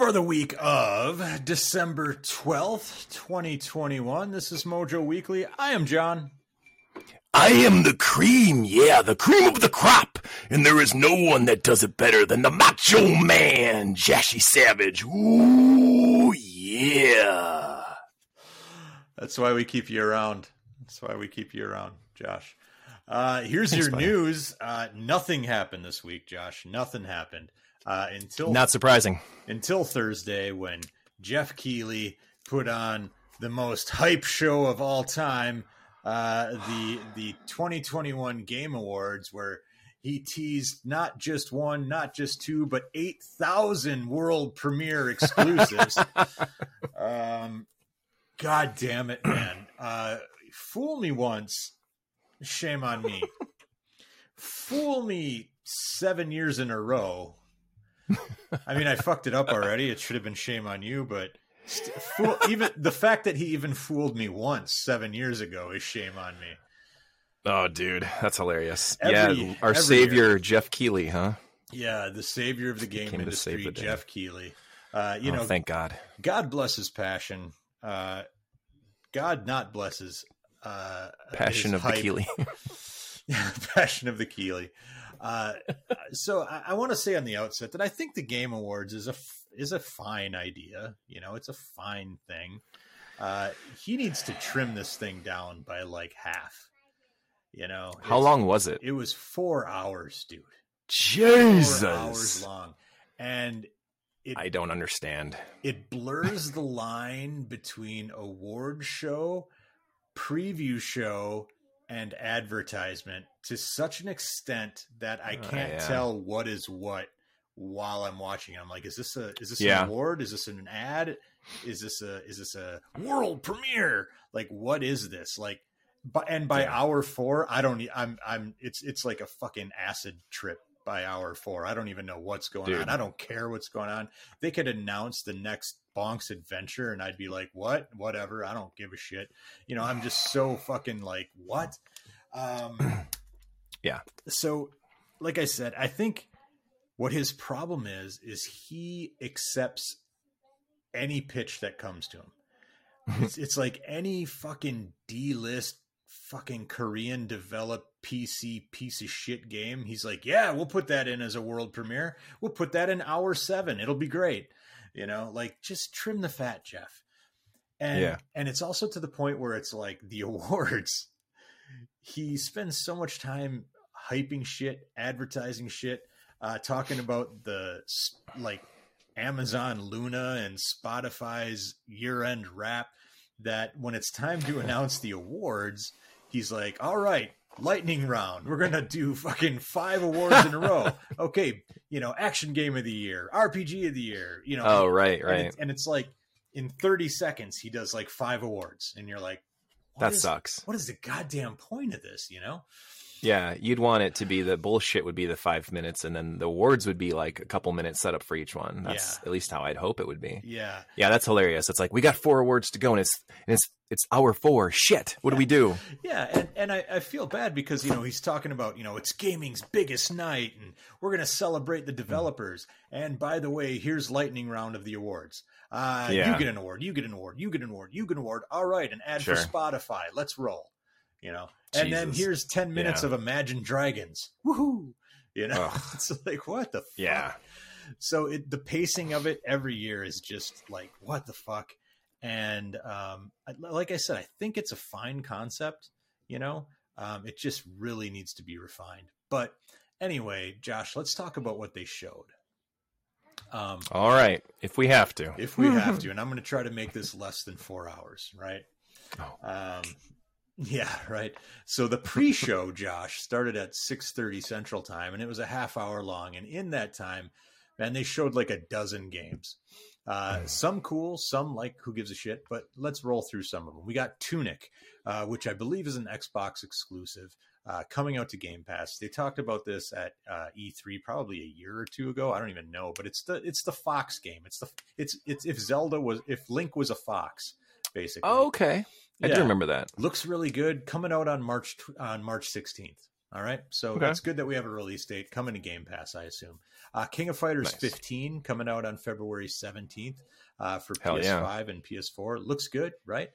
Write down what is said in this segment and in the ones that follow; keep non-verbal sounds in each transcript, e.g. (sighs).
For the week of December 12th, 2021, this is Mojo Weekly. I am John. I am the cream, yeah, the cream of the crop, and there is no one that does it better than the Macho Man, Jashie Savage. Ooh, yeah. That's why we keep you around. That's why we keep you around, Josh. Uh, here's Thanks, your buddy. news. Uh, nothing happened this week, Josh. Nothing happened uh, until Not surprising. until Thursday when Geoff Keighley put on the most hype show of all time, uh, the the 2021 Game Awards, where he teased not just one, not just two, but 8,000 world premiere exclusives. (laughs) um, God damn it, man! Uh, fool me once, shame on me. (laughs) Fool me seven years in a row. I mean, I fucked it up already. It should have been shame on you, but st- fool, even the fact that he even fooled me once seven years ago is shame on me. Oh, dude, that's hilarious. Every- yeah, our savior, Geoff Keighley, huh? Yeah, the savior of the game Came industry, the. Geoff Keighley. Uh, you oh, know, thank God. God bless his passion. Uh, God not blesses uh, Passion of the hype. Keighley. (laughs) Passion of the Keighley. Uh, so I, I want to say on the outset that I think the Game Awards is a is a fine idea. You know, it's a fine thing. Uh, he needs to trim this thing down by like half. You know, How long was it? It was four hours, dude. Jesus. Four hours long, and it I don't understand. it blurs the line between award show, preview show, and advertisement to such an extent that I Oh, can't yeah. tell what is what while I'm watching. I'm like, is this a is this Yeah. an award? Is this an ad? Is this a is this a world premiere? Like, what is this? Like, but and by Yeah. hour four, I don't. I'm I'm. It's it's like a fucking acid trip by hour four. I don't even know what's going Dude. on. I don't care what's going on. They could announce the next Bonk's adventure, and I'd be like, "What? Whatever. I don't give a shit." You know, I'm just so fucking like, "What?" Um, (clears throat) Yeah. So, like I said, I think what his problem is is he accepts any pitch that comes to him. It's, it's like any fucking D list fucking Korean developed PC piece of shit game. He's like, yeah, we'll put that in as a world premiere. We'll put that in hour seven. It'll be great. You know, like just trim the fat, Jeff. And Yeah. and it's also to the point where it's like the (laughs) awards. He spends so much time hyping shit, advertising shit, uh, talking about the like Amazon Luna and Spotify's year-end wrap that when it's time to announce the awards, he's like, "All right, lightning round. We're going to do fucking five awards in a row. (laughs) Okay, you know, action game of the year, RPG of the year, you know." Oh, right, and right. it's, and it's like in 30 seconds he does like five awards and you're like, That is- sucks. What is the goddamn point of this, you know? Yeah, you'd want it to be the bullshit would be the five minutes, and then the awards would be like a couple minutes set up for each one. That's Yeah. at least how I'd hope it would be. Yeah. Yeah, that's hilarious. It's like we got four awards to go, and it's and it's it's hour four. Shit, what do we do? (laughs) Yeah, and, and I, I feel bad because you know he's talking about you know it's gaming's biggest night and we're gonna celebrate the developers. And by the way, here's lightning round of the awards. Uh, Yeah. You get an award. You get an award. You get an award. You get an award. All right, an ad Sure. for Spotify. Let's roll. You know, and then here's ten minutes Yeah. of Imagine Dragons. Woohoo! You know, Ugh. (laughs) it's like what the fuck? Yeah, so it, the pacing of it every year is just like what the fuck and um like i said i think it's a fine concept you know? Um it just really needs to be refined. But anyway josh let's talk about what they showed. Um all right. If we have to, if we have (laughs) to and i'm going to try to make this less than four hours right? Oh. um yeah right. So the pre-show (laughs) josh started at 6.30 central time and it was a half hour long. And in that time man they showed like a dozen games uh, some cool some like who gives a shit but let's roll through some of them we got tunic uh, which i believe is an xbox exclusive uh, coming out to game pass. They talked about this at uh, e3 probably a year or two ago. I don't even know but it's the it's the fox game. It's the it's it's if zelda was if link was a fox basically. Oh, okay. I Yeah. do remember that. looks really good coming out on march on march 16th All right, so Okay. it's good that we have a release date coming to Game Pass. I assume. Uh, King of Fighters Nice. 15 coming out on February 17th uh, for Hell. PS5 and PS4. Looks good, right?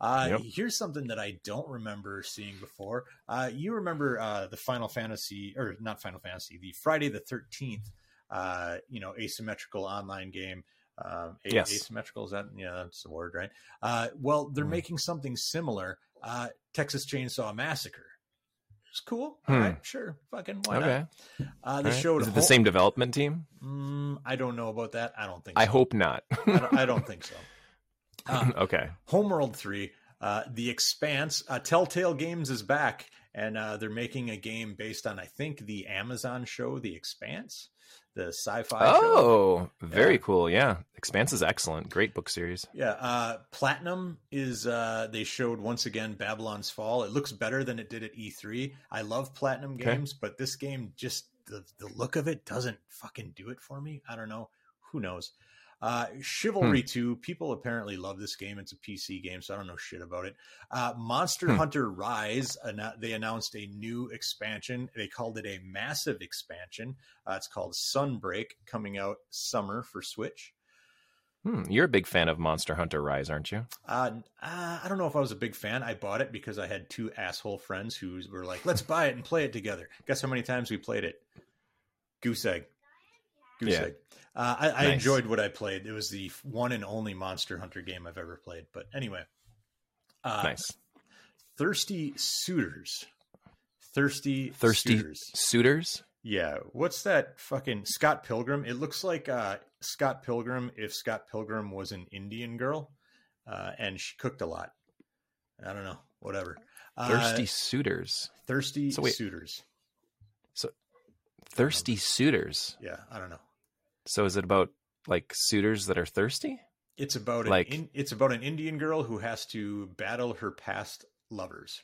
Uh, Yep. Here's something that I don't remember seeing before. Uh, you remember uh, the Final Fantasy, or not Final Fantasy, the Friday the 13th, uh, you know, asymmetrical online game. Um, Yes. Asymmetrical, is that? Yeah, that's the word, right? Uh, well, they're Mhm. making something similar uh, Texas Chainsaw Massacre. It's cool. Hmm. All right, sure. Fucking why okay. not? Uh, they Alright. showed. Is it the same development team? Mm, I don't know about that. I don't think. I so. hope not. I don't, I don't think so. (laughs) Uh, okay. Homeworld 3, uh, The Expanse, uh, Telltale Games is back, and uh, they're making a game based on, I think, the Amazon show, The Expanse, the sci-fi show. Oh, very Yeah. cool. Yeah. Expanse is excellent. Great book series. Yeah, uh, Platinum is. Uh, they showed once again Babylon's Fall. It looks better than it did at E3. I love Platinum Okay. games, but this game just the the look of it doesn't fucking do it for me. I don't know. Who knows? Uh, Chivalry 2, people apparently love this game. It's a PC game, so I don't know shit about it. Uh, Monster Hmm. Hunter Rise, they announced a new expansion. They called it a massive expansion. Uh, it's called Sunbreak, coming out summer for Switch. Hmm. You're a big fan of Monster Hunter Rise, aren't you? Uh, uh, I don't know if I was a big fan. I bought it because I had two asshole friends who were like, "Let's buy it and play it together." Guess how many times we played it? Goose egg. Goose Yeah. egg. Uh, I, I enjoyed what I played. It was the one and only Monster Hunter game I've ever played. But anyway, uh, nice. Thirsty suitors. Thirsty, Thirsty suitors. suitors. Yeah, what's that fucking Scott Pilgrim? It looks like uh, Scott Pilgrim if Scott Pilgrim was an Indian girl, uh, and she cooked a lot. I don't know, whatever. Uh, Thirsty suitors. thirsty So wait. suitors. Thirsty suitors. Yeah, I don't know. So is it about like suitors that are thirsty? It's about an Like- in, it's about an Indian girl who has to battle her past lovers.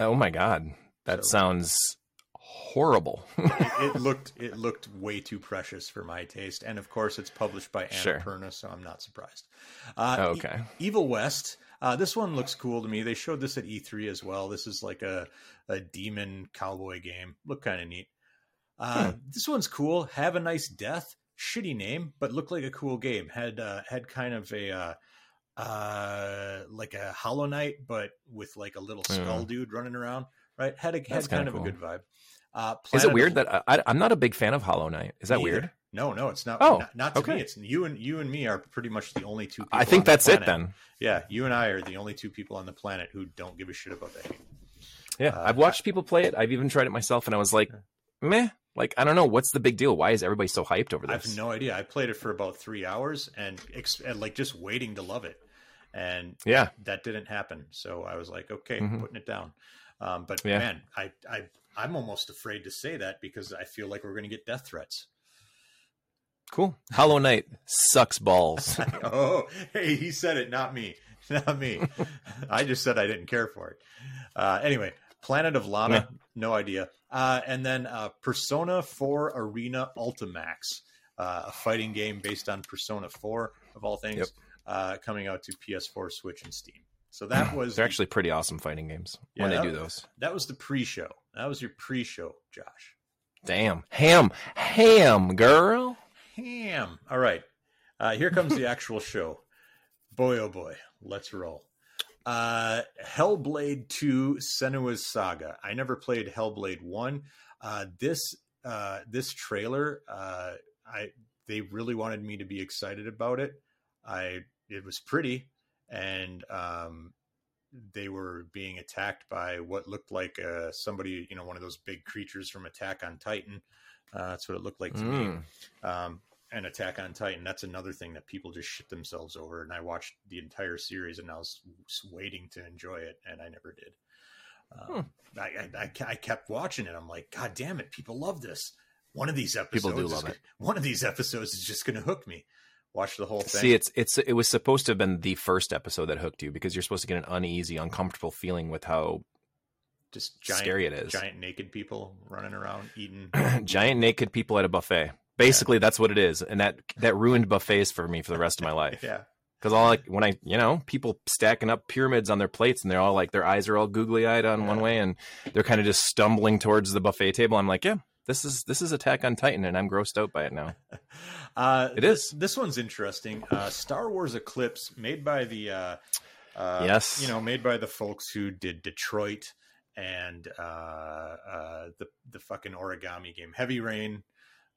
Oh my god. That So- sounds horrible. It, it (laughs) looked it looked way too precious for my taste, and of course, it's published by Sure. Annapurna, so I'm not surprised. Uh, Oh, E- okay. Evil West. Uh, this one looks cool to me. They showed this at E3 as well. This is like a, a demon cowboy game. Look kind of neat. Uh, Hmm. This one's cool. Have a nice death. Shitty name, but looked like a cool game. Had uh, had kind of a uh, uh, like a Hollow Knight, but with like a little skull Hmm. dude running around. Right? Had a, That's had kind of a good vibe. Uh, Is it of- weird that I, I, I'm not a big fan of Hollow Knight? Is that weird? No, no, it's not. Oh, not, not to me. It's you and you and me are pretty much the only two. People I think the that's it then. Yeah, you and I are the only two people on the planet who don't give a shit about that game. Yeah, Uh, I've watched people play it. I've even tried it myself, and I was like, meh. Like I don't know what's the big deal. Why is everybody so hyped over this? I have no idea. I played it for about three hours and, ex- and like just waiting to love it, and yeah, that didn't happen. So I was like, okay, Mhm. putting it down. Um, but Yeah. man, I, I I'm almost afraid to say that because I feel like we're going to get death threats. cool. Hollow Knight sucks balls. (laughs) oh, hey, he said it, not me, (laughs) not me. (laughs) I just said I didn't care for it. Uh, anyway, Planet of Lana, Yeah. no idea. Uh, and then uh, Persona 4 Arena Ultimax, uh, a fighting game based on Persona 4 of all things, Yep. uh, coming out to PS4, Switch, and Steam. So that (clears throat) was They're the- actually pretty awesome fighting games when they that- do those. that was the pre-show. That was your pre-show, Josh. Damn, ham, ham, girl. Ham. All right. Uh, here comes the actual show. Boy, oh boy. Let's roll. Uh, Hellblade 2 Senua's Saga. I never played Hellblade 1. Uh, this uh, this trailer, uh, I they really wanted me to be excited about it. I it was pretty, and um, they were being attacked by what looked like uh, somebody, you know, one of those big creatures from Attack on Titan. Uh, that's what it looked like to me Mm. um, and Attack on Titan. That's another thing that people just shit themselves over. And I watched the entire series, and I was waiting to enjoy it, and I never did. Um, I, I, I I kept watching it. I'm like, God damn it, people love this. One of these episodes, People do is love go- it. One of these episodes is just going to hook me. Watch the whole thing. See, it's it's it was supposed to have been the first episode that hooked you because you're supposed to get an uneasy, uncomfortable feeling with how just giant, scary it is. Giant naked people running around eating. (clears throat) giant naked people at a buffet. Basically, that's what it is, and that that ruined buffets for me for the rest of my life yeah, because all like when I you know people stacking up pyramids on their plates and they're all like their eyes are all googly eyed on one way and they're kind of just stumbling towards the buffet table. I'm like, yeah, this is this is Attack on Titan, and I'm grossed out by it now. (laughs) Uh, It this. This one's interesting. Uh, Star Wars Eclipse, made by the uh, uh, Yes. you know, made by the folks who did Detroit and uh, uh, the the fucking origami game, Heavy Rain.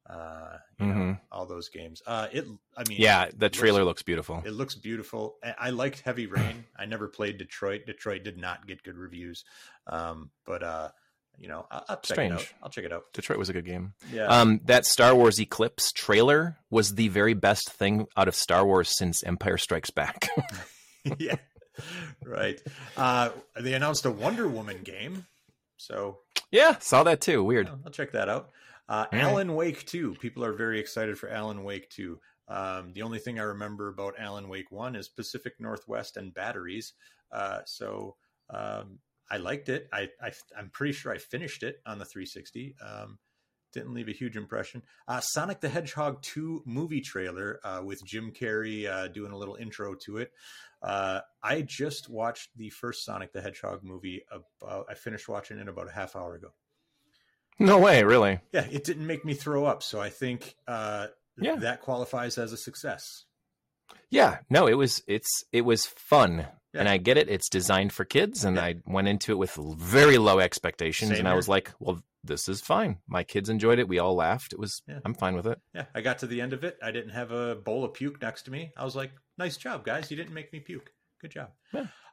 Uh, you know, Mhm. all those games. Uh, it. I mean, Yeah, the trailer looks beautiful. It looks beautiful. I liked Heavy (laughs) Rain. I never played Detroit. Detroit did not get good reviews. Um, but uh, you know, I'll, I'll check it out. Strange. I'll check it out. Detroit was a good game. Yeah. Um, that Star Wars Eclipse trailer was the very best thing out of Star Wars since Empire Strikes Back. (laughs) (laughs) yeah. Right. Uh, they announced a Wonder Woman game. So yeah, saw that too. Weird. yeah, I'll check that out. Uh, right. Alan Wake 2. People are very excited for Alan Wake 2. Um, the only thing I remember about Alan Wake 1 is Pacific Northwest and batteries. Uh, so um, I liked it. I, I, I'm pretty sure I finished it on the 360. Um, didn't leave a huge impression. Uh, Sonic the Hedgehog 2 movie trailer uh, with Jim Carrey uh, doing a little intro to it. Uh, I just watched the first Sonic the Hedgehog movie. About, I finished watching it about a half hour ago. No way, really. Yeah, it didn't make me throw up, so I think uh, Yeah. that qualifies as a success. Yeah, no, it was it's it was fun. Yeah. And I get it. It's designed for kids, and Yeah. I went into it with very low expectations, Same and I was like, "Well, this is fine." My kids enjoyed it. We all laughed. It was. Yeah. I'm fine with it. Yeah, I got to the end of it. I didn't have a bowl of puke next to me. I was like, "Nice job, guys! You didn't make me puke. Good job."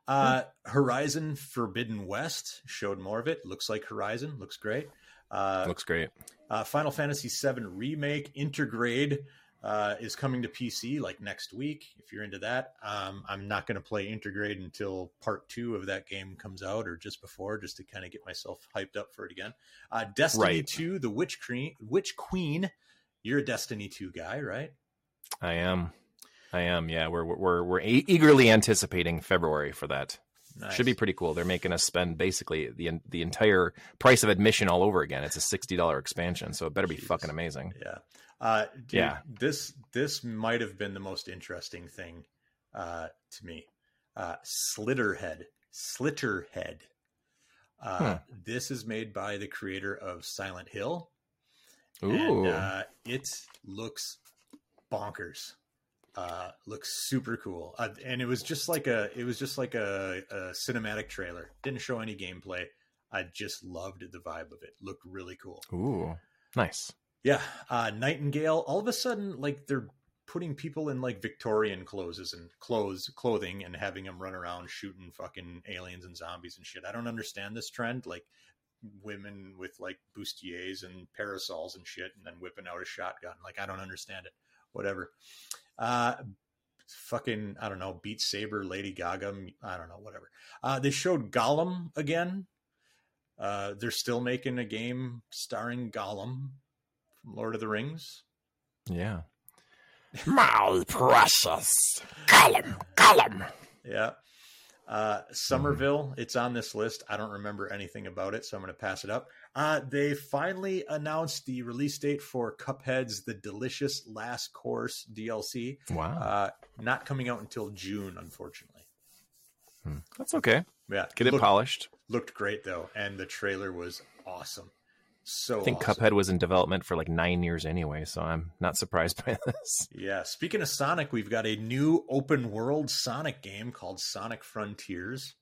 Uh, Horizon Forbidden West showed more of it. Looks like Horizon. Looks great. Uh, Looks great. Uh, Final Fantasy VII Remake Intergrade uh, is coming to PC like next week. If you're into that, um, I'm not going to play Intergrade until part two of that game comes out or just before, just to kind of get myself hyped up for it again. Uh, Destiny Right. 2, The Witch Queen. Witch Queen. You're a Destiny 2 guy, right? I am. I am. Yeah, we're we're we're eagerly anticipating February for that. Nice. Should be pretty cool. They're making us spend basically the the entire price of admission all over again. It's a sixty dollar expansion, so it better be Jeez. fucking amazing. Yeah. Uh, dude, Yeah. This this might have been the most interesting thing uh, to me. Uh, Slitterhead. Slitterhead. Uh, This is made by the creator of Silent Hill. Ooh, And, uh, it looks bonkers. Uh, looks super cool. Uh, and it was just like a it was just like a, a cinematic trailer. Didn't show any gameplay. I just loved the vibe of it. Looked really cool. ooh, nice. Yeah, uh, Nightingale. All of a sudden, like they're putting people in like Victorian clothes and clothes, clothing, and having them run around shooting fucking aliens and zombies and shit. I don't understand this trend. Like women with like bustiers and parasols and shit, and then whipping out a shotgun. Like I don't understand it. Whatever. Uh, fucking I don't know. Beat Saber, Lady Gaga. I don't know. Whatever. Uh, they showed Gollum again. Uh, they're still making a game starring Gollum from Lord of the Rings. Yeah. My precious. Gollum, Gollum. Yeah. Uh, Somerville, it's on this list. I don't remember anything about it, so I'm going to pass it up. Uh, they finally announced the release date for Cuphead's The Delicious Last Course DLC. Wow. Uh, not coming out until June, unfortunately. That's okay. Yeah, Get it looked, polished. looked great though, and the trailer was awesome. So I think awesome. Cuphead was in development for like nine years anyway, so I'm not surprised (laughs) by this. Yeah. Speaking of Sonic, we've got a new open world Sonic game called Sonic Frontiers.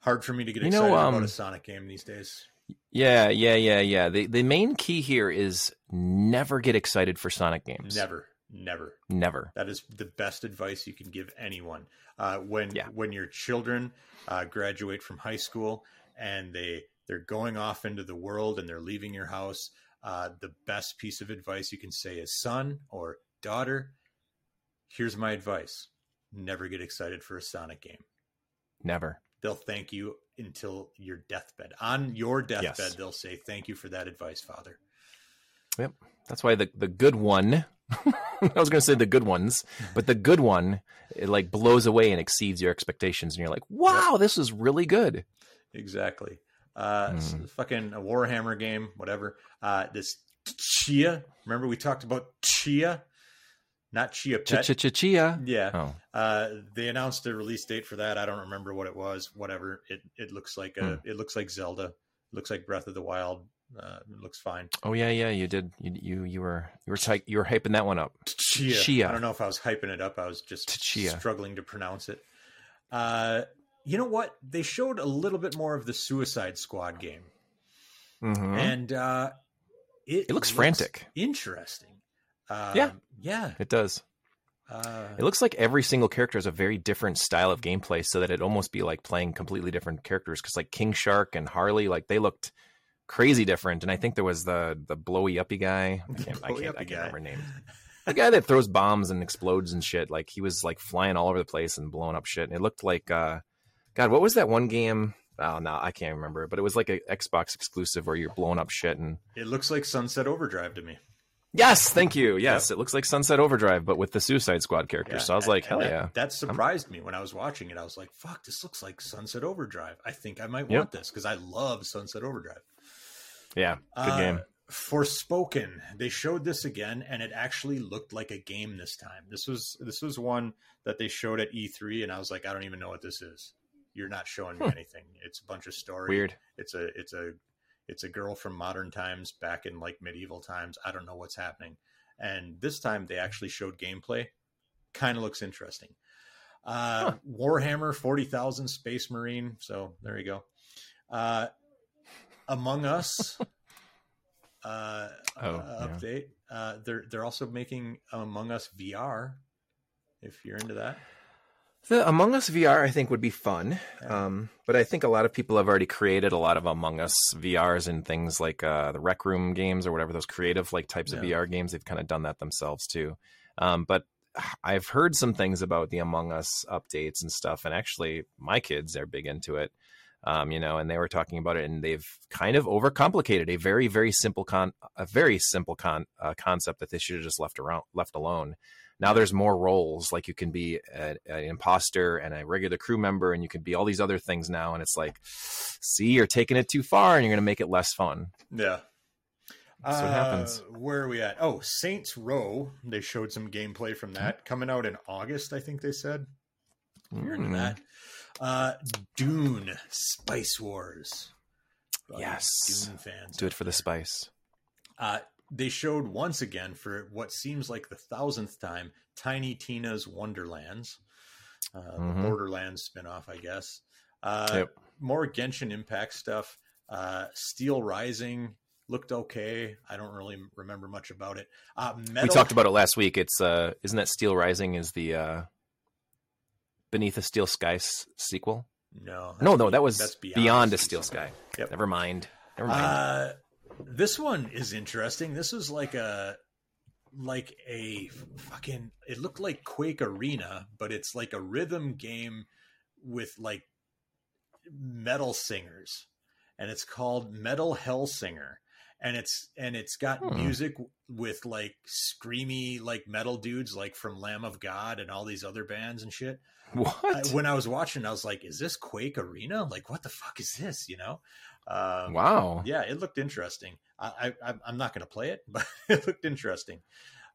Hard for me to get You know, excited um, about a Sonic game these days. Yeah, yeah, yeah, yeah. The the main key here is never get excited for Sonic games. Never, never. Never. That is the best advice you can give anyone. Uh, when Yeah. when your children uh, graduate from high school and they they're going off into the world and they're leaving your house, uh, the best piece of advice you can say is, "Son or daughter, here's my advice: never get excited for a Sonic game. Never. They'll thank you until your deathbed. On your deathbed, Yes. they'll say, "Thank you for that advice, Father." Yep, that's why the the good one (laughs) I was gonna say the good ones, but the good one it like blows away and exceeds your expectations, and you're like, "Wow, this is really good." Exactly. Uh, Hmm. fucking a Warhammer game, whatever. Uh, this Tchia. Remember we talked about Tchia? Not Chia Chia Pet. Chia Chia Chia. Yeah, Oh, uh, they announced a release date for that. I don't remember what it was. Whatever. It it looks like a. Hmm. It looks like Zelda. It looks like Breath of the Wild. Uh, it looks fine. oh yeah, yeah. You did. You you you were you were ty- you were hyping that one up. Chia. Chia. I don't know if I was hyping it up. I was just Chia. struggling to pronounce it. Uh, you know what? They showed a little bit more of the Suicide Squad game, Mhm. and uh, it It looks frantic. interesting. Uh, Yeah. yeah. It does. Uh, It looks like every single character has a very different style of gameplay, so that it'd almost be like playing completely different characters. Because like King Shark and Harley, like they looked crazy different. And I think there was the the blowy uppy guy. I can't, I can't, I can't remember names. The guy that throws bombs and explodes and shit. Like he was like flying all over the place and blowing up shit. And it looked like, uh, God, what was that one game? Oh no, I can't remember. But it was like a Xbox exclusive where you're blowing up shit and. it looks like Sunset Overdrive to me. Yes, thank you. Yes, it looks like Sunset Overdrive, but with the Suicide Squad characters. Yeah, so I was like, hell that, yeah. That surprised me when I was watching it. I was like, "Fuck, this looks like Sunset Overdrive." I think I might Yep. want this because I love Sunset Overdrive. Yeah, good Uh, game. Forspoken. They showed this again, and it actually looked like a game this time. This was this was one that they showed at E3, and I was like, I don't even know what this is. You're not showing me Hmm. anything. It's a bunch of story. Weird. It's a it's a it's a girl from modern times back in like medieval times. I don't know what's happening. And this time they actually showed gameplay. Kind of looks interesting. Uh, Huh. Warhammer forty thousand Space Marine. So there you go. Uh, Among Us. (laughs) Uh, Oh, uh, yeah. update. Uh, they're they're also making Among Us VR. If you're into that, The Among Us VR, I think, would be fun. Yeah. Um, but I think a lot of people have already created a lot of Among Us VRs and things like uh, the Rec Room games or whatever those creative like types of VR games. They've kind of done that themselves too. Um, but I've heard some things about the Among Us updates and stuff, and actually, my kids they're big into it. Um, you know, and they were talking about it, and they've kind of overcomplicated a very, very simple con, a very simple con uh, concept that they should have just left around, left alone. Now there's more roles, like you can be a, an imposter and a regular crew member, and you can be all these other things now. And it's like, see, you're taking it too far, and you're going to make it less fun. yeah. That's what happens. Uh, Where are we at? Oh, Saints Row. They showed some gameplay from that coming out in August. I think they said. If you're into Mm. that. Uh, Dune Spice Wars. Yes. Dune fans. Do it out for the spice. Uh, they showed once again for what seems like the thousandth time Tiny Tina's Wonderlands, uh, Mhm. the Borderlands spinoff, I guess. Uh, Yep. More Genshin Impact stuff. Uh, Steel Rising looked okay. I don't really remember much about it. Uh, Metal, We talked about it last week. It's uh, isn't that Steel Rising is the uh, Beneath a Steel Sky s- sequel? No, No, no, that was that's Beyond, a Steel Steel Sky. Yep. Never mind. Never mind. This one is interesting. This is like a like a fucking. It looked like Quake Arena, but it's like a rhythm game with like metal singers, and it's called Metal Hellsinger. And it's and it's got Hmm. music with like screamy like metal dudes like from Lamb of God and all these other bands and shit. I, what? when I was watching, I was like, "Is this Quake Arena? Like, what the fuck is this?" You know? Um, wow. yeah, it looked interesting. I, I I'm not going to play it, (laughs) but it looked interesting.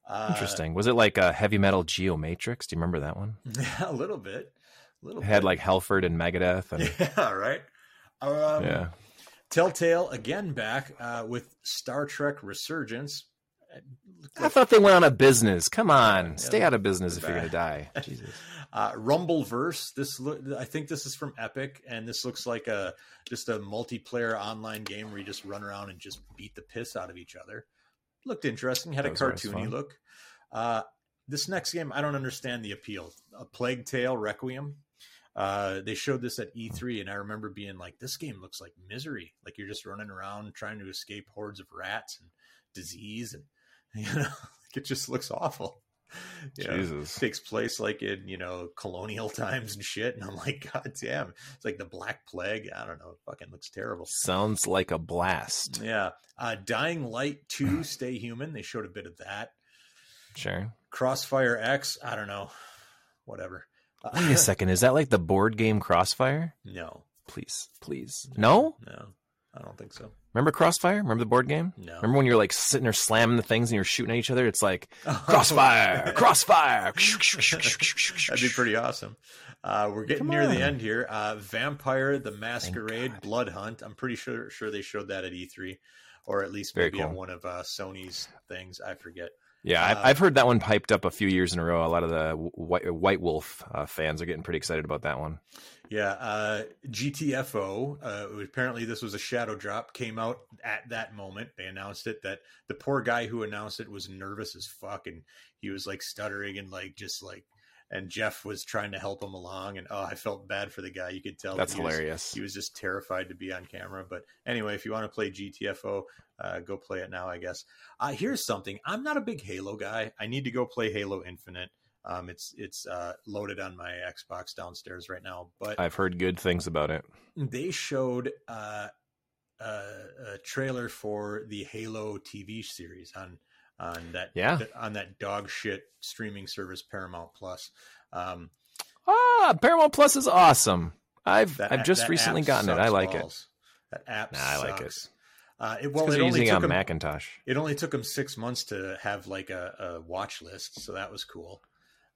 Uh, Interesting. Was it like a heavy metal Geomatrix? Do you remember that one? (laughs) Yeah, a little bit, a little. It had bit. like Halford and Megadeth. And, (laughs) yeah, right. Um, yeah. Telltale again back uh, with Star Trek Resurgence. I thought they went on a business. Come on, Yeah, stay out of business if you're gonna die. Jesus. Uh, Rumbleverse. This look, I think this is from Epic, and this looks like a just a multiplayer online game where you just run around and just beat the piss out of each other. Looked interesting. Had That a cartoony look. Uh, this next game, I don't understand the appeal. A Plague Tale Requiem. Uh, they showed this at E3, and I remember being like, "This game looks like misery. Like you're just running around trying to escape hordes of rats and disease, and (laughs) you know, like it just looks awful." (laughs) You know? Jesus. takes place like in you know colonial (laughs) times and shit and i'm like (laughs) god damn it's like the black plague i don't know it fucking looks terrible Sounds like a blast. yeah uh dying light 2 stay human they showed a bit of that Sure. crossfire x i don't know whatever Wait a second. Is that like the board game Crossfire? no Please, please. No. no I don't think so. Remember Crossfire? Remember the board game? No. Remember when you're like sitting there slamming the things and you're shooting at each other? It's like (laughs) Crossfire, (laughs) Crossfire. (laughs) That'd be pretty awesome. Uh, we're getting Come near the end here. Uh, Vampire: The Masquerade Blood Hunt. I'm pretty sure sure they showed that at E3, or at least Very maybe on one of uh, Sony's things. I forget. Yeah, Uh, I've, heard that one piped up a few years in a row. A lot of the White, White Wolf uh, fans are getting pretty excited about that one. Yeah, uh, GTFO. Uh, apparently, this was a shadow drop. Came out at that moment. They announced it. That the poor guy who announced it was nervous as fuck, and he was like stuttering and like just like. And Geoff was trying to help him along, and oh, I felt bad for the guy. You could tell That's that he was- hilarious. he was just terrified to be on camera. But anyway, if you want to play GTFO, uh, go play it now, I guess. Uh, here's something. I'm not a big Halo guy. I need to go play Halo Infinite. Um, it's it's uh, loaded on my Xbox downstairs right now. But I've heard good things about it. they showed uh, uh, a trailer for the Halo TV series on on that Yeah. on that dog shit streaming service Paramount Plus. Um, Ah, Paramount Plus is awesome. I've that I've just recently gotten it. I like it. That app Nah, I like it. Uh, it, well, it only using took on them, Macintosh. it only took them six months to have like a, a watch list, so that was cool.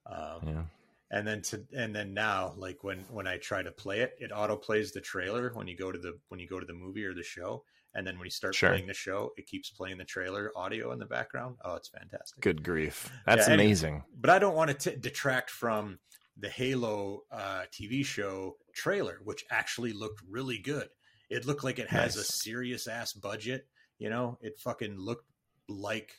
Um, Yeah. and then to and then now, like when when I try to play it, it auto plays the trailer when you go to the when you go to the movie or the show, and then when you start Sure. playing the show, it keeps playing the trailer audio in the background. Oh, it's fantastic. Good grief. That's Yeah, and- amazing. But I don't want to t- detract from the Halo uh, TV show trailer, which actually looked really good. It looked like it has a serious ass budget. You know, it fucking looked like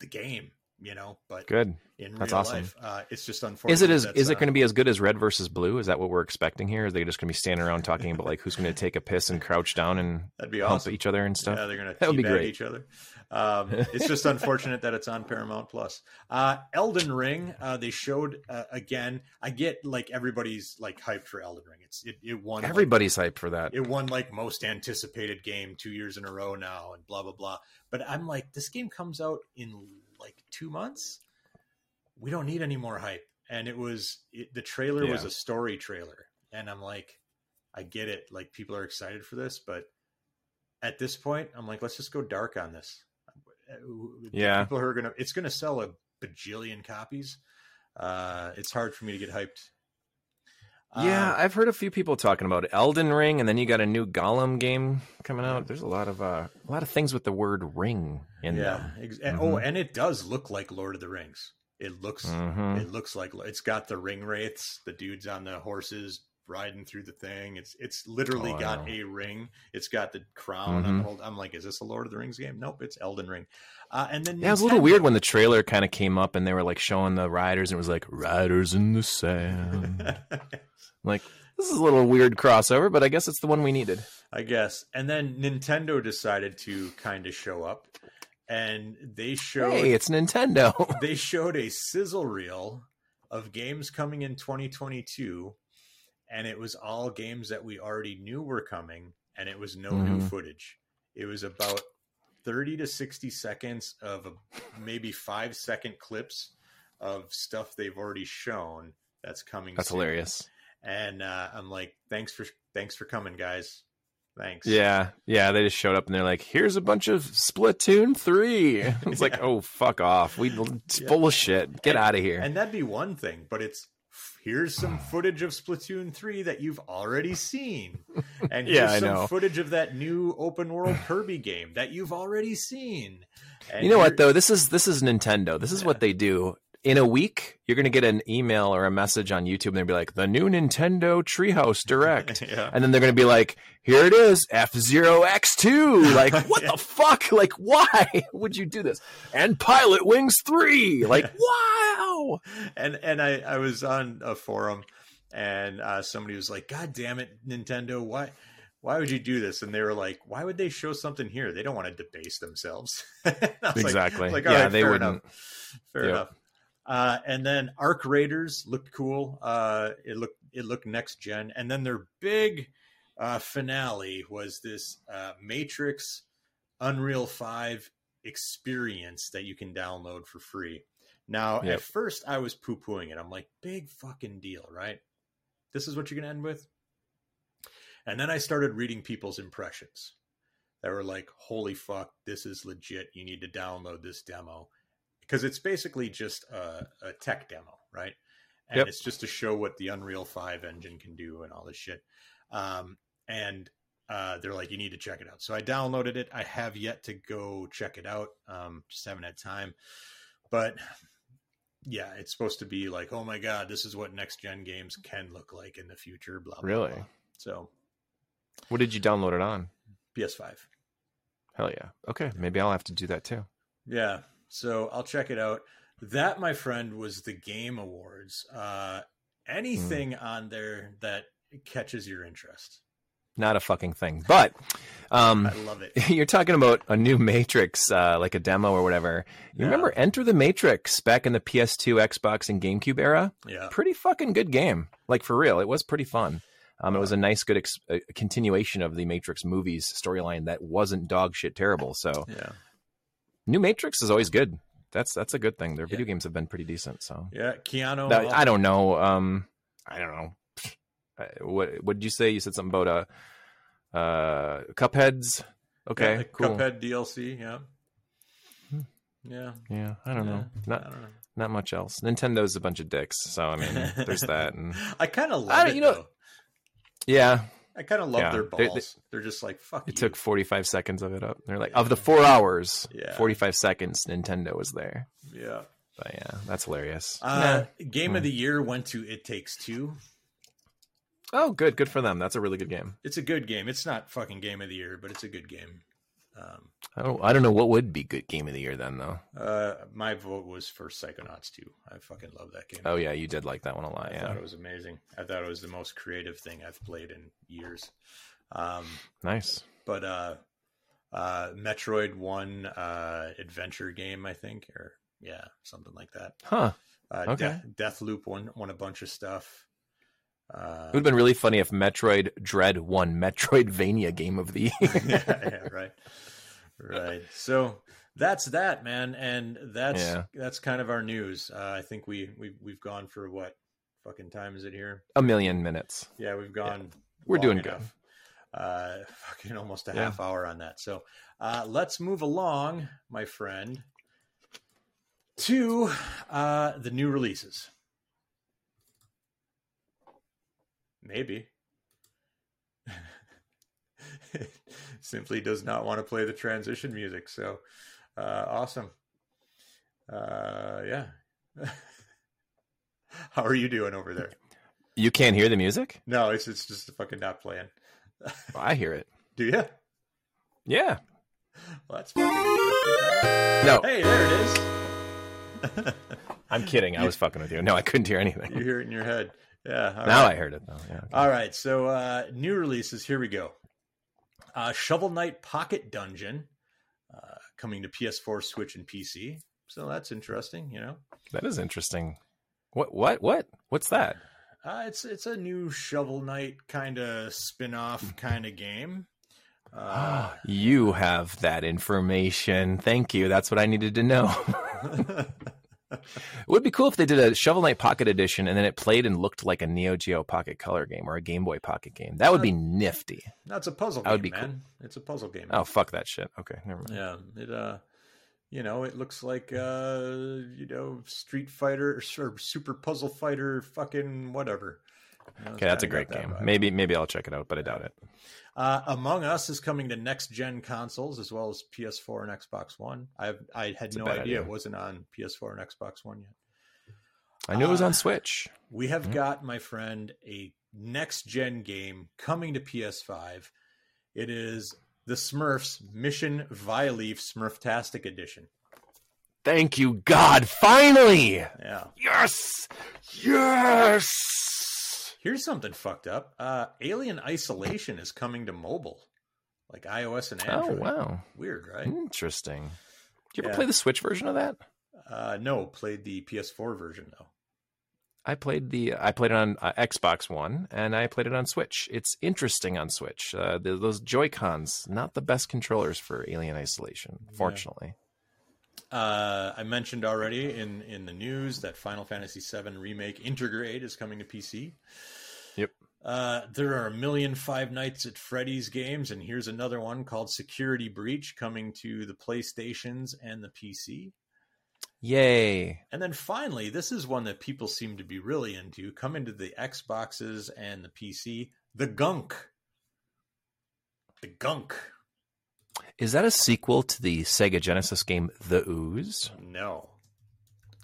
the game. You know, but Good. in That's real awesome. life, uh, it's just unfortunate. Is it as is it not- going to be as good as Red versus Blue? Is that what we're expecting here? Is they just going to be standing around talking about like who's going (laughs) to take a piss and crouch down and That'd be awesome. each other and stuff? Yeah, they're (laughs) That would be great. each other. Um, it's just unfortunate that it's on Paramount Plus. Uh, Elden Ring, uh, they showed uh, again. I get like everybody's like hyped for Elden Ring. It's it, it won like, Everybody's hyped for that. it won like most anticipated game two years in a row now, and blah blah blah. But I'm like, this game comes out in like two months. We don't need any more hype. And it was it, the trailer was a story trailer, and I'm like, I get it. Like people are excited for this, but at this point, I'm like, let's just go dark on this. Yeah. people who are gonna, it's gonna sell a bajillion copies. Uh, it's hard for me to get hyped. Yeah, Uh, I've heard a few people talking about Elden Ring, and then you got a new Gollum game coming out. There's a lot of uh, a lot of things with the word "ring" in yeah. them. Ex- and, Mhm. Oh, and it does look like Lord of the Rings. It looks Mhm. it looks like it's got the ring wraiths, the dudes on the horses riding through the thing. It's it's literally Oh, got a ring. It's got the crown. Mhm. on the whole- I'm like, is this a Lord of the Rings game? Nope, it's Elden Ring. Uh, and then Yeah, it was a little weird when the trailer kind of came up and they were like showing the riders, and it was like riders in the sand. (laughs) like this is a little weird crossover, but I guess it's the one we needed. I guess. And then Nintendo decided to kind of show up, and they showed Hey, it's Nintendo. (laughs) they showed a sizzle reel of games coming in 2022 and it was all games that we already knew were coming and it was no new Mhm. footage it was about 30 to 60 seconds of a, maybe five second clips of stuff they've already shown that's coming That's soon. hilarious. And uh, i'm like thanks for thanks for coming guys thanks Yeah, yeah. They just showed up and they're like, "Here's a bunch of Splatoon 3. (laughs) It's like, Yeah. oh, fuck off. We it's Yeah. full of shit. Get out of here. And that'd be one thing, but it's here's some footage of Splatoon 3 that you've already seen. And (laughs) Yeah, here's I some know. footage of that new open world Kirby game that you've already seen. (sighs) And you know what though? This is this is Nintendo. This is what they do. In a week, you're gonna get an email or a message on YouTube, and they'll be like, "The new Nintendo Treehouse Direct," (laughs) yeah. and then they're gonna be like, "Here it is, F Zero X Two. (laughs) Like, what Yeah. the fuck? Like, why (laughs) would you do this? And Pilot Wings Three. Like, wow. and and I, I was on a forum and uh, somebody was like, God damn it, Nintendo, why why would you do this? And they were like, Why would they show something here? They don't want to debase themselves. And I was like- Exactly. Like, all Yeah, right, they wouldn't. enough. Fair Yep. enough. Uh, and then Arc Raiders looked cool. Uh, it looked it looked next gen. And then their big uh, finale was this uh, Matrix Unreal Five experience that you can download for free. Now, Yep. at first, I was poo pooing it. I'm like, big fucking deal, right? This is what you're going to end with? And then I started reading people's impressions. that were like, "Holy fuck, this is legit! You need to download this demo," because it's basically just a, a tech demo, right? And Yep. it's just to show what the Unreal Five engine can do and all this shit. Um, and uh, they're like, "You need to check it out." So I downloaded it. I have yet to go check it out. Um, just haven't had time, but yeah, it's supposed to be like, oh my god, this is what next gen games can look like in the future. Blah. blah Really? blah. So What did you download it on? PS5. Hell yeah. Okay, maybe I'll have to do that too. Yeah. So I'll check it out. That, my friend, was the Game Awards. Uh, anything Hmm. on there that catches your interest? Not a fucking thing. But um I love it. (laughs) you're talking about a new Matrix, uh, like a demo or whatever. You Yeah. remember Enter the Matrix back in the PS2, Xbox, and GameCube era? Yeah. Pretty fucking good game. Like for real, it was pretty fun. Um, it was a nice, good ex- continuation of the Matrix movies storyline that wasn't dog shit terrible. So, Yeah. New Matrix is always good. That's that's a good thing. Their Yeah. video games have been pretty decent. So, Yeah. Keanu. That- I don't know. Um, I don't know. Uh, What what did you say? You said something about uh, uh, Cupheads. Okay, Yeah, cool. Cuphead DLC. Yeah. Hmm. Yeah. Yeah, I don't know. Not I don't know. not much else. Nintendo's a bunch of dicks. So I mean, there's that. And (laughs) I kind of love it. you know- though. yeah, I kind of love Yeah, their they- they- balls. They, are just like fuck. it you. took 45 seconds of it up. They're like, of the four hours, Yeah. 45 seconds, Nintendo was there. Yeah. But yeah, that's hilarious. Uh, Game Hmm. of the year went to It Takes Two. Oh, good, good for them. That's a really good game. It's a good game. It's not fucking Game of the Year, but it's a good game. Um, I don't, I don't know what would be good game of the year then though. uh, my vote was for Psychonauts 2. I fucking love that game. Oh yeah, you did like that one a lot. I Yeah, thought it was amazing. I thought it was the most creative thing I've played in years. Um, nice. but uh, uh, Metroid won uh, adventure game, I think, or yeah, something like that. Huh. Uh, Okay. Death, Loop won won a bunch of stuff. Uh, It would have been really funny if Metroid Dread won Metroidvania Game of the (laughs) Year. yeah, yeah, right, right. So that's that, man, and that's Yeah. that's kind of our news. Uh, I think we we we've gone for what fucking time is it here? a million minutes. Yeah, we've gone. We're long doing good. Uh, (laughs) fucking almost a Yeah. half hour on that. So uh, let's move along, my friend, to uh, the new releases. Maybe. Simply does not want to play the transition music. So uh, awesome. Uh, yeah. (laughs) How are you doing over there? You can't hear the music? No, it's it's just fucking not playing. (laughs) I hear it. Do you? Yeah. Well, that's fucking. No, Hey, there it is. I'm kidding. I was fucking with you. No, I couldn't hear anything. you hear it in your head. Yeah. all Now right. I heard it though. Yeah. okay. All right. So uh, new releases. Here we go. Uh, Shovel Knight Pocket Dungeon uh, coming to PS4, Switch, and PC. So that's interesting. You know, That is interesting. What? What? What? What's that? uh, it's it's a new Shovel Knight kind of spin off kind of game. Uh, (gasps) you have that information. Thank you. That's what I needed to know. (laughs) (laughs) it would be cool if they did a Shovel Knight Pocket Edition and then it played and looked like a Neo Geo Pocket Color game or a Game Boy Pocket game. That would be nifty. that's a puzzle That game, would be man. It's a puzzle game. Oh fuck that shit. Okay, never mind. Yeah, it uh, you know, it looks like uh, you know, Street Fighter or Super Puzzle Fighter, fucking whatever. Okay, that's a great that game. vibe. Maybe maybe I'll check it out, but I doubt it. Uh, Among Us is coming to next gen consoles as well as PS4 and Xbox One. I I had a no idea idea. it wasn't on PS4 and Xbox One yet. I knew it was Uh, on Switch. We have Mhm. got, my friend, a next gen game coming to PS5. It is the Smurfs Mission Vileaf Smurftastic Edition. Thank you, God! Finally, Yeah. yes, yes. Here's something fucked up. Uh, Alien Isolation is coming to mobile, like iOS and Android. Oh wow, Weird, right? interesting. Did you ever Yeah. play the Switch version of that? Uh, no, played the PS4 version though. I played the I played it on uh, Xbox One and I played it on Switch. It's interesting on Switch. Uh, the, those Joy Cons, not the best controllers for Alien Isolation, fortunately. Uh, I mentioned already in in the news that Final Fantasy VII remake Intergrade is coming to PC. Yep. Uh, there are a million Five Nights at Freddy's games, and here's another one called Security Breach coming to the PlayStations and the PC. Yay! And then finally, this is one that people seem to be really into, coming to the Xboxes and the PC, The Gunk. The Gunk. Is that a sequel to the Sega Genesis game The Ooze? No.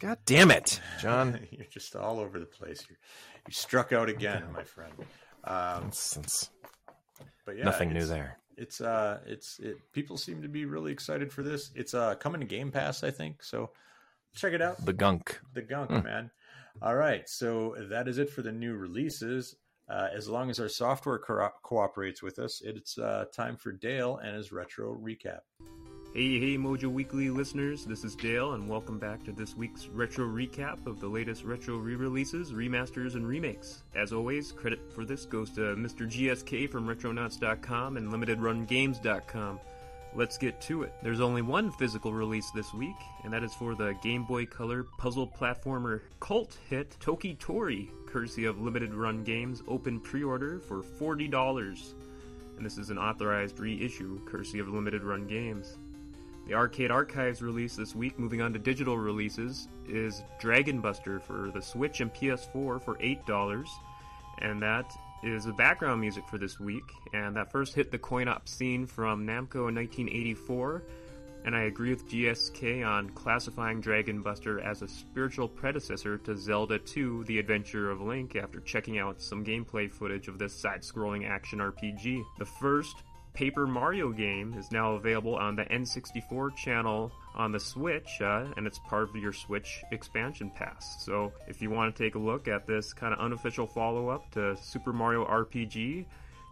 God damn it, John. (laughs) You're just all over the place. You're, you struck out again, my friend. Um, but yeah, nothing new there. It's uh, it's it. People seem to be really excited for this. It's uh coming to Game Pass, I think. So check it out. The gunk. The gunk, Hmm. man. All right, so that is it for the new releases. Uh, as long as our software co- cooperates with us, it's uh, time for Dale and his retro recap. Hey, hey, Mojo Weekly listeners, this is Dale, and welcome back to this week's retro recap of the latest retro re releases, remasters, and remakes. As always, credit for this goes to Mr. GSK from Retronauts.com and LimitedRunGames.com. Let's get to it. There's only one physical release this week, and that is for the Game Boy Color puzzle platformer cult hit Toki Tori, courtesy of Limited Run Games, open pre order for $40. And this is an authorized reissue, courtesy of Limited Run Games. The Arcade Archives release this week, moving on to digital releases, is Dragon Buster for the Switch and PS4 for $8. And that is the background music for this week. And that first hit the coin op scene from Namco in 1984. And I agree with GSK on classifying Dragon Buster as a spiritual predecessor to Zelda 2 The Adventure of Link after checking out some gameplay footage of this side scrolling action RPG. The first Paper Mario game is now available on the N64 channel on the Switch, uh, and it's part of your Switch expansion pass. So, if you want to take a look at this kind of unofficial follow up to Super Mario RPG,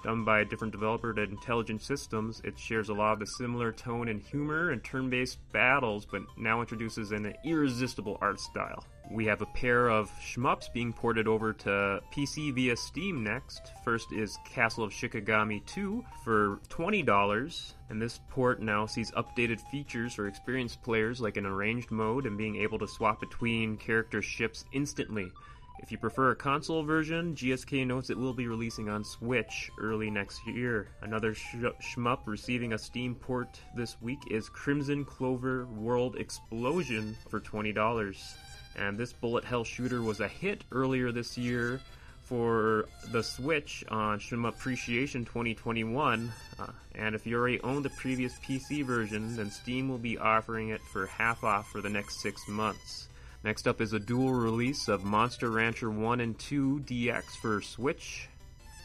done by a different developer at Intelligent Systems, it shares a lot of the similar tone and humor and turn based battles, but now introduces an irresistible art style. We have a pair of shmups being ported over to PC via Steam next. First is Castle of Shikigami 2 for $20, and this port now sees updated features for experienced players like an arranged mode and being able to swap between character ships instantly. If you prefer a console version, GSK notes it will be releasing on Switch early next year. Another sh- shmup receiving a Steam port this week is Crimzon Clover World Explosion for $20. And this bullet hell shooter was a hit earlier this year for the Switch on Shmup Appreciation 2021. Uh, and if you already own the previous PC version, then Steam will be offering it for half off for the next six months. Next up is a dual release of Monster Rancher 1 and 2 DX for Switch,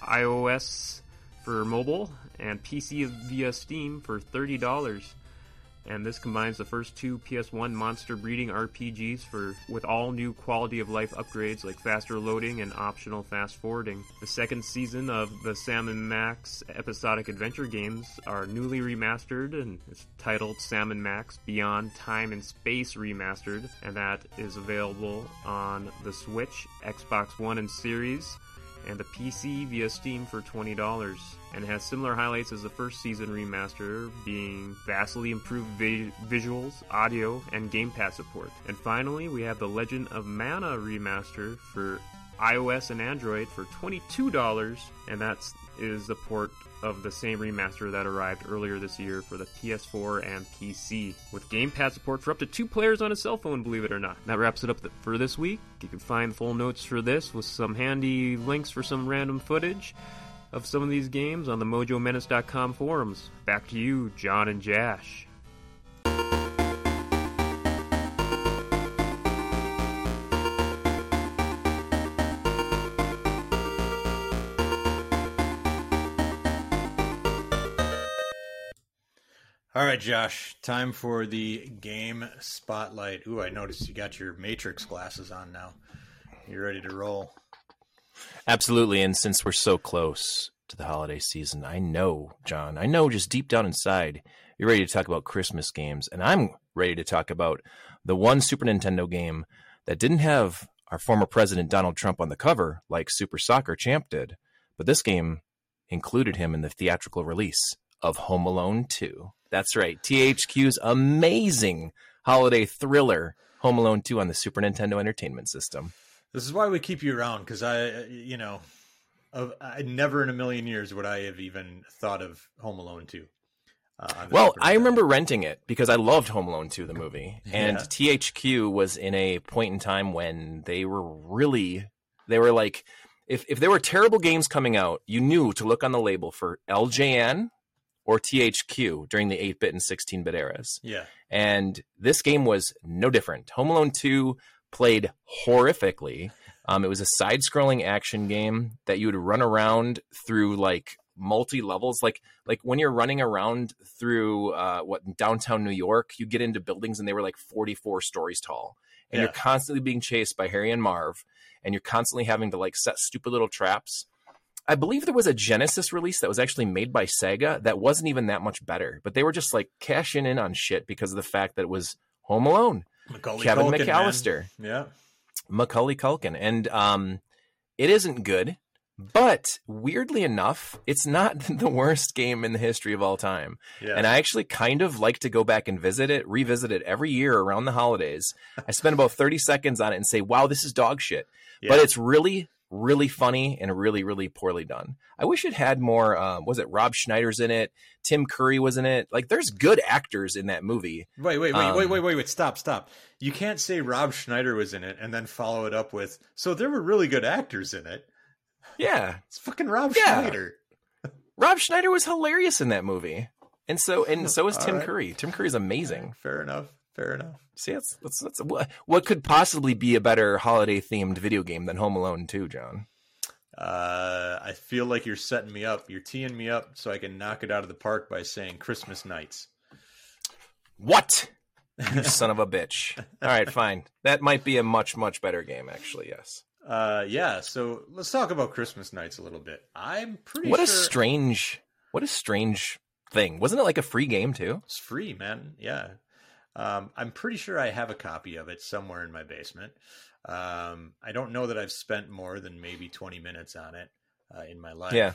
iOS for mobile, and PC via Steam for $30. And this combines the first two PS1 monster breeding RPGs for with all new quality of life upgrades like faster loading and optional fast forwarding. The second season of the Sam and Max episodic adventure games are newly remastered and it's titled Sam and Max Beyond Time and Space Remastered, and that is available on the Switch, Xbox One and Series, and the PC via Steam for $20 and has similar highlights as the first season remaster, being vastly improved vi- visuals, audio, and gamepad support. And finally, we have the Legend of Mana remaster for iOS and Android for $22, and that is the port of the same remaster that arrived earlier this year for the PS4 and PC, with gamepad support for up to two players on a cell phone, believe it or not. That wraps it up for this week. You can find full notes for this with some handy links for some random footage of some of these games on the MojoMenace.com forums. Back to you, John and Josh. All right, Josh, time for the game spotlight. Ooh, I noticed you got your Matrix glasses on now. You're ready to roll? Absolutely. And since we're so close to the holiday season, I know, John, I know just deep down inside, you're ready to talk about Christmas games. And I'm ready to talk about the one Super Nintendo game that didn't have our former president Donald Trump on the cover like Super Soccer Champ did. But this game included him in the theatrical release of Home Alone 2. That's right. THQ's amazing holiday thriller, Home Alone 2 on the Super Nintendo Entertainment System. This is why we keep you around because I, you know, of I never in a million years would I have even thought of Home Alone two. Uh, Well, I remember renting it because I loved Home Alone 2, the movie. And Yeah. THQ was in a point in time when they were really, they were like, if, if there were terrible games coming out, you knew to look on the label for LJN or THQ during the 8 bit and 16 bit eras. Yeah, And this game was no different. Home Alone 2 played horrifically. Um, it was a side scrolling action game that you would run around through like multi levels like like when you're running around through uh what downtown New York you get into buildings and they were like 44 stories tall and Yeah. you're constantly being chased by Harry and Marv and you're constantly having to like set stupid little traps I believe there was a Genesis release that was actually made by Sega that wasn't even that much better, but they were just like cashing in on shit because of the fact that it was Home Alone, Macaulay Kevin Culkin, man. McAllister, Yeah, Macaulay Culkin, and um, it isn't good. But weirdly enough, it's not (laughs) the worst game in the history of all time. yeah. And I actually kind of like to go back and visit it, revisit it every year around the holidays. I spend about 30 seconds on it and say, wow, this is dog shit. But it's really, really funny and really, really poorly done. I wish it had more. Um, was it Rob Schneider's in it? Tim Curry was in it. Like, there's good actors in that movie. Wait, wait, wait, Um, wait, wait, wait, wait! Stop, stop! You can't say Rob Schneider was in it and then follow it up with so there were really good actors in it. Yeah, It's fucking Rob Yeah. Schneider. Rob Schneider was hilarious in that movie, and so and (laughs) so is All Tim right. Curry. Tim Curry's amazing. Fair enough. Fair enough. See, that's, that's, that's what, what could possibly be a better holiday themed video game than Home Alone 2, John? Uh, I feel like you're setting me up. You're teeing me up so I can knock it out of the park by saying Christmas nights. What? You son of a bitch. All right, fine. That might be a much, much better game, actually, yes. Uh, yeah. So let's talk about Christmas nights a little bit. I'm pretty What a strange, what a strange thing. Wasn't it like a free game, too? it's free, man. Yeah. Um, I'm pretty sure I have a copy of it somewhere in my basement. Um, I don't know that I've spent more than maybe 20 minutes on it uh, in my life. Yeah.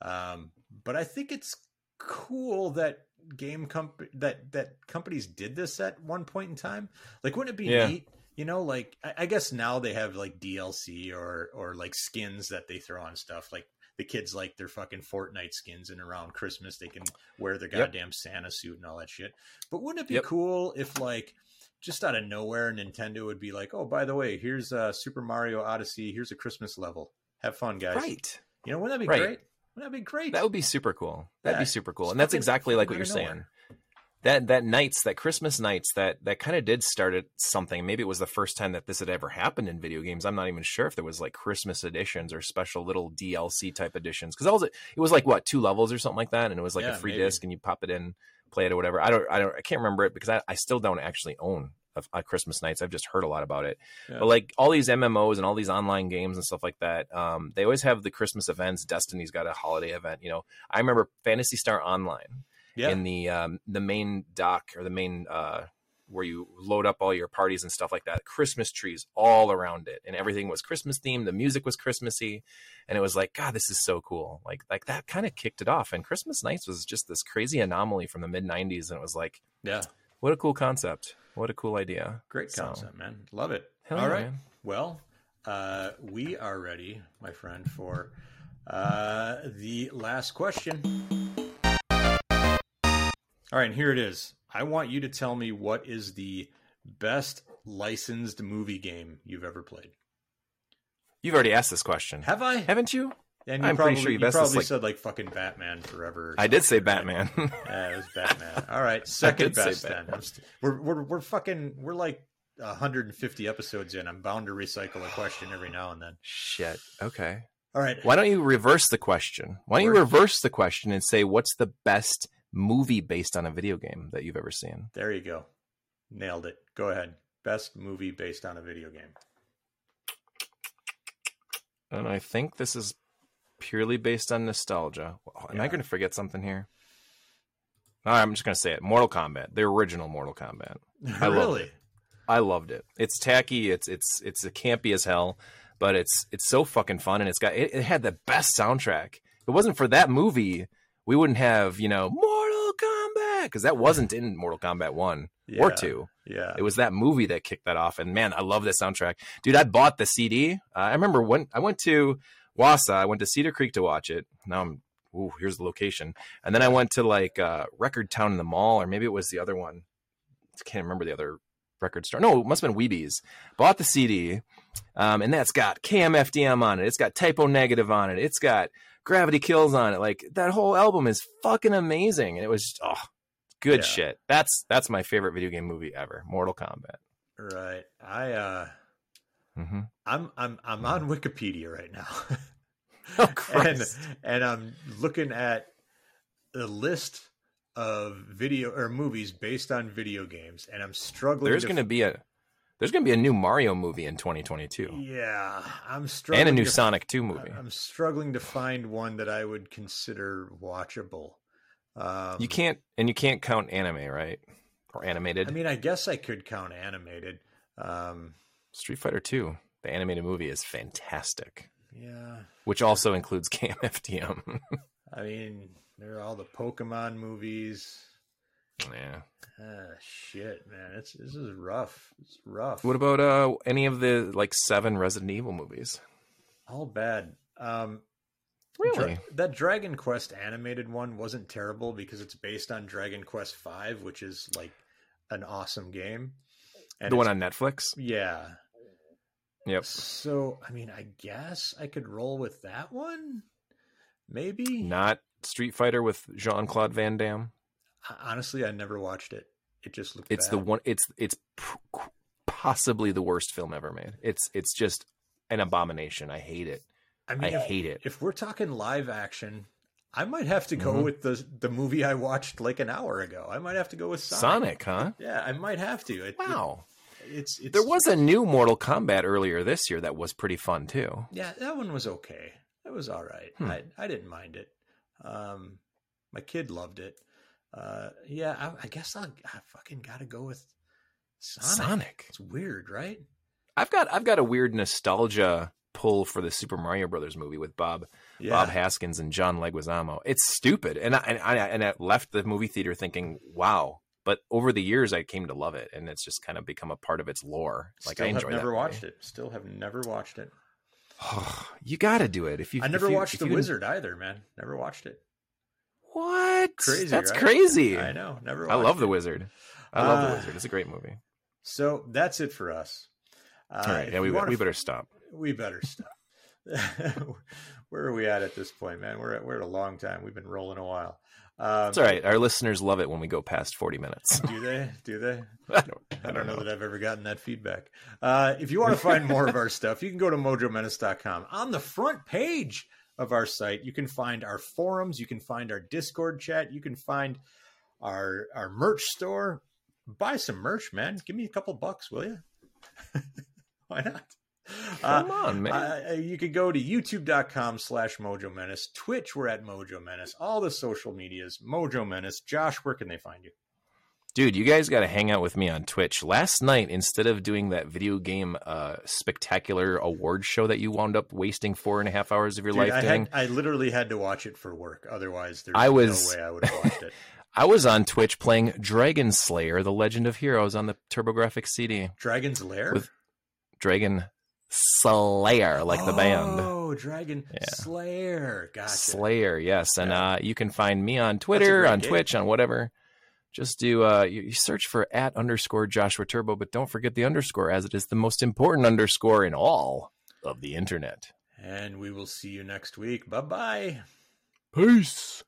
Um, but I think it's cool that game comp that that companies did this at one point in time. Like, wouldn't it be Yeah. neat? You know, like I, I guess now they have like DLC or or like skins that they throw on stuff. Like the kids like their fucking Fortnite skins, and around Christmas they can wear their Yep. goddamn Santa suit and all that shit. But wouldn't it be Yep. cool if like just out of nowhere Nintendo would be like, oh, by the way, here's uh, Super Mario Odyssey. Here's a Christmas level. Have fun, guys. Right. You know, wouldn't that be Right. great? Wouldn't that be great? That would be super cool. That'd Yeah, be super cool. And that's exactly like what you're saying. That that nights, that Christmas nights, that that kind of did start at something. Maybe it was the first time that this had ever happened in video games. I'm not even sure if there was like Christmas editions or special little DLC type editions. Because all it, it was like what two levels or something like that, and it was like Yeah, a free maybe. disc, and you pop it in, play it or whatever. I don't, I don't, I can't remember it because I, I still don't actually own a, a Christmas nights. I've just heard a lot about it. Yeah. But like all these MMOs and all these online games and stuff like that, um, they always have the Christmas events. Destiny's got a holiday event. You know, I remember Phantasy Star Online yeah. in the um, the main dock or the main uh, where you load up all your parties and stuff like that. Christmas trees all around it, and everything was Christmas themed. The music was Christmassy, and it was like, God, this is so cool. Like like that kind of kicked it off. And Christmas nights was just this crazy anomaly from the mid '90s, and it was like, yeah. what a cool concept. What a cool idea. Great So- concept, man. Love it. All yeah, right. man. Well, uh, we are ready, my friend, for uh, the last question. All right, and here it is. I want you to tell me what is the best licensed movie game you've ever played. You've already asked this question, Have I? haven't you? And you I'm probably, pretty sure you've you probably like- said like fucking Batman forever. I did say? Batman. (laughs) Yeah, it was Batman. All right, (laughs) second best then. St- we're we're we're fucking we're like 150 episodes in. I'm bound to recycle a question every now and then. Shit. Okay. All right. Why don't you reverse the question? Why don't you reverse the question and say what's the best movie based on a video game that you've ever seen? There you go. Nailed it. Go ahead. Best movie based on a video game. And I think this is purely based on nostalgia. Am I going to forget something here? All right, I'm just going to say it. Mortal Kombat, the original Mortal Kombat. (laughs) I loved really? it. I loved it. It's tacky. It's it's it's a campy as hell, but it's it's so fucking fun, and it's got it, it had the best soundtrack. If it wasn't for that movie, we wouldn't have you know Mortal Kombat because that wasn't in Mortal Kombat one or two. Yeah. It was that movie that kicked that off, and man, I love that soundtrack, dude. I bought the CD. Uh, I remember when I went to Wausau, I went to Cedar Creek to watch it. Now I'm ooh, here's the location. And then I went to like uh, Record Town in the mall, or maybe it was the other one. I can't remember the other record store. No, it must have been Weebies. Bought the CD, um, and that's got KMFDM on it. It's got Type O Negative on it. It's got Gravity Kills on it. Like that whole album is fucking amazing, and it was just, oh, good Yeah. shit. That's that's my favorite video game movie ever. Mortal Kombat. Right. I uh mm-hmm. I'm I'm I'm on Wikipedia right now. Oh (laughs) and Christ! and I'm looking at the list of video or movies based on video games and I'm struggling There's to going to be a there's going to be a new Mario movie in 2022, Yeah, I'm struggling and a new to- Sonic 2 movie. I'm struggling to find one that I would consider watchable. Um, you can't and you can't count anime, right? Or animated. I mean, I guess I could count animated. Um, Street Fighter 2, the animated movie is fantastic, yeah, which also includes (laughs) KMFDM. I mean, there are all the Pokemon movies. Yeah. Ah, shit, man, it's this is rough. It's rough. What about uh any of the like 7 Resident Evil movies? all bad? Um, Really? Dra- that Dragon Quest animated one wasn't terrible because it's based on Dragon Quest V, which is like an awesome game. And the one on Netflix? yeah. Yep. So, I mean, I guess I could roll with that one. Maybe. Not Street Fighter with Jean-Claude Van Damme. Honestly, I never watched it. It just looked. It's bad. the one it's it's possibly the worst film ever made. It's it's just an abomination. I hate it. I I mean, if, hate it. if we're talking live action, I might have to go Mhm. with the the movie I watched like an hour ago. I might have to go with Sonic. Sonic, huh? Yeah, I might have to. It, Wow. it's, it's There was a new Mortal Kombat earlier this year that was pretty fun too. Yeah, that one was okay. It was all right. Hmm. I I didn't mind it. Um, my kid loved it. Uh, yeah, I, I guess I'll, I fucking got to go with Sonic. Sonic. It's weird, right? I've got I've got a weird nostalgia pull for the Super Mario Brothers movie with Bob Yeah. Bob Hoskins and John Leguizamo. It's stupid, and I, and I and I left the movie theater thinking, "Wow!" But over the years, I came to love it, and it's just kind of become a part of its lore. Like Still I enjoy have never watched it. Still have never watched it. (sighs) you got to do it if you. I never you- watched The Wizard either, man. Never watched it. What? Crazy, That's right? crazy. I know. Never. I love The. Wizard. I love The Uh, Wizard. It's a great movie. So that's it for us. Uh, All right, yeah, we, we better stop. we better stop. (laughs) Where are we at at this point, man? We're at we're at a long time. We've been rolling a while. Um, It's all right. Our listeners love it when we go past forty minutes. Do they? Do they? (laughs) I don't, I don't know that I've ever gotten that feedback. Uh, if you want to find more of our (laughs) stuff, you can go to mojomenace.com. On the front page of our site, you can find our forums, you can find our Discord chat, you can find our our merch store. Buy some merch, man. Give me a couple bucks, will you? (laughs) Why not? Come on, man. Uh, you could go to youtube.com slash mojo menace twitch we're at mojo menace all the social medias mojo menace josh where can they find you Dude, you guys got to hang out with me on Twitch. Last night, instead of doing that video game uh, spectacular award show that you wound up wasting four and a half hours of your Dude, life I, doing, had, I literally had to watch it for work otherwise there's I was- no way i would have watched it (laughs) I was on Twitch playing Dragon Slayer: The Legend of Heroes on the TurboGrafx CD. dragon's lair With Dragon Slayer, like the band. oh dragon Yeah. slayer gotcha Slayer, yes. And Yeah. uh, you can find me on Twitter, on game. Twitch, on whatever. Just do uh, you, you search for at underscore Joshua Turbo, but don't forget the underscore, as it is the most important underscore in all of the internet. and we will see you next week bye bye Peace.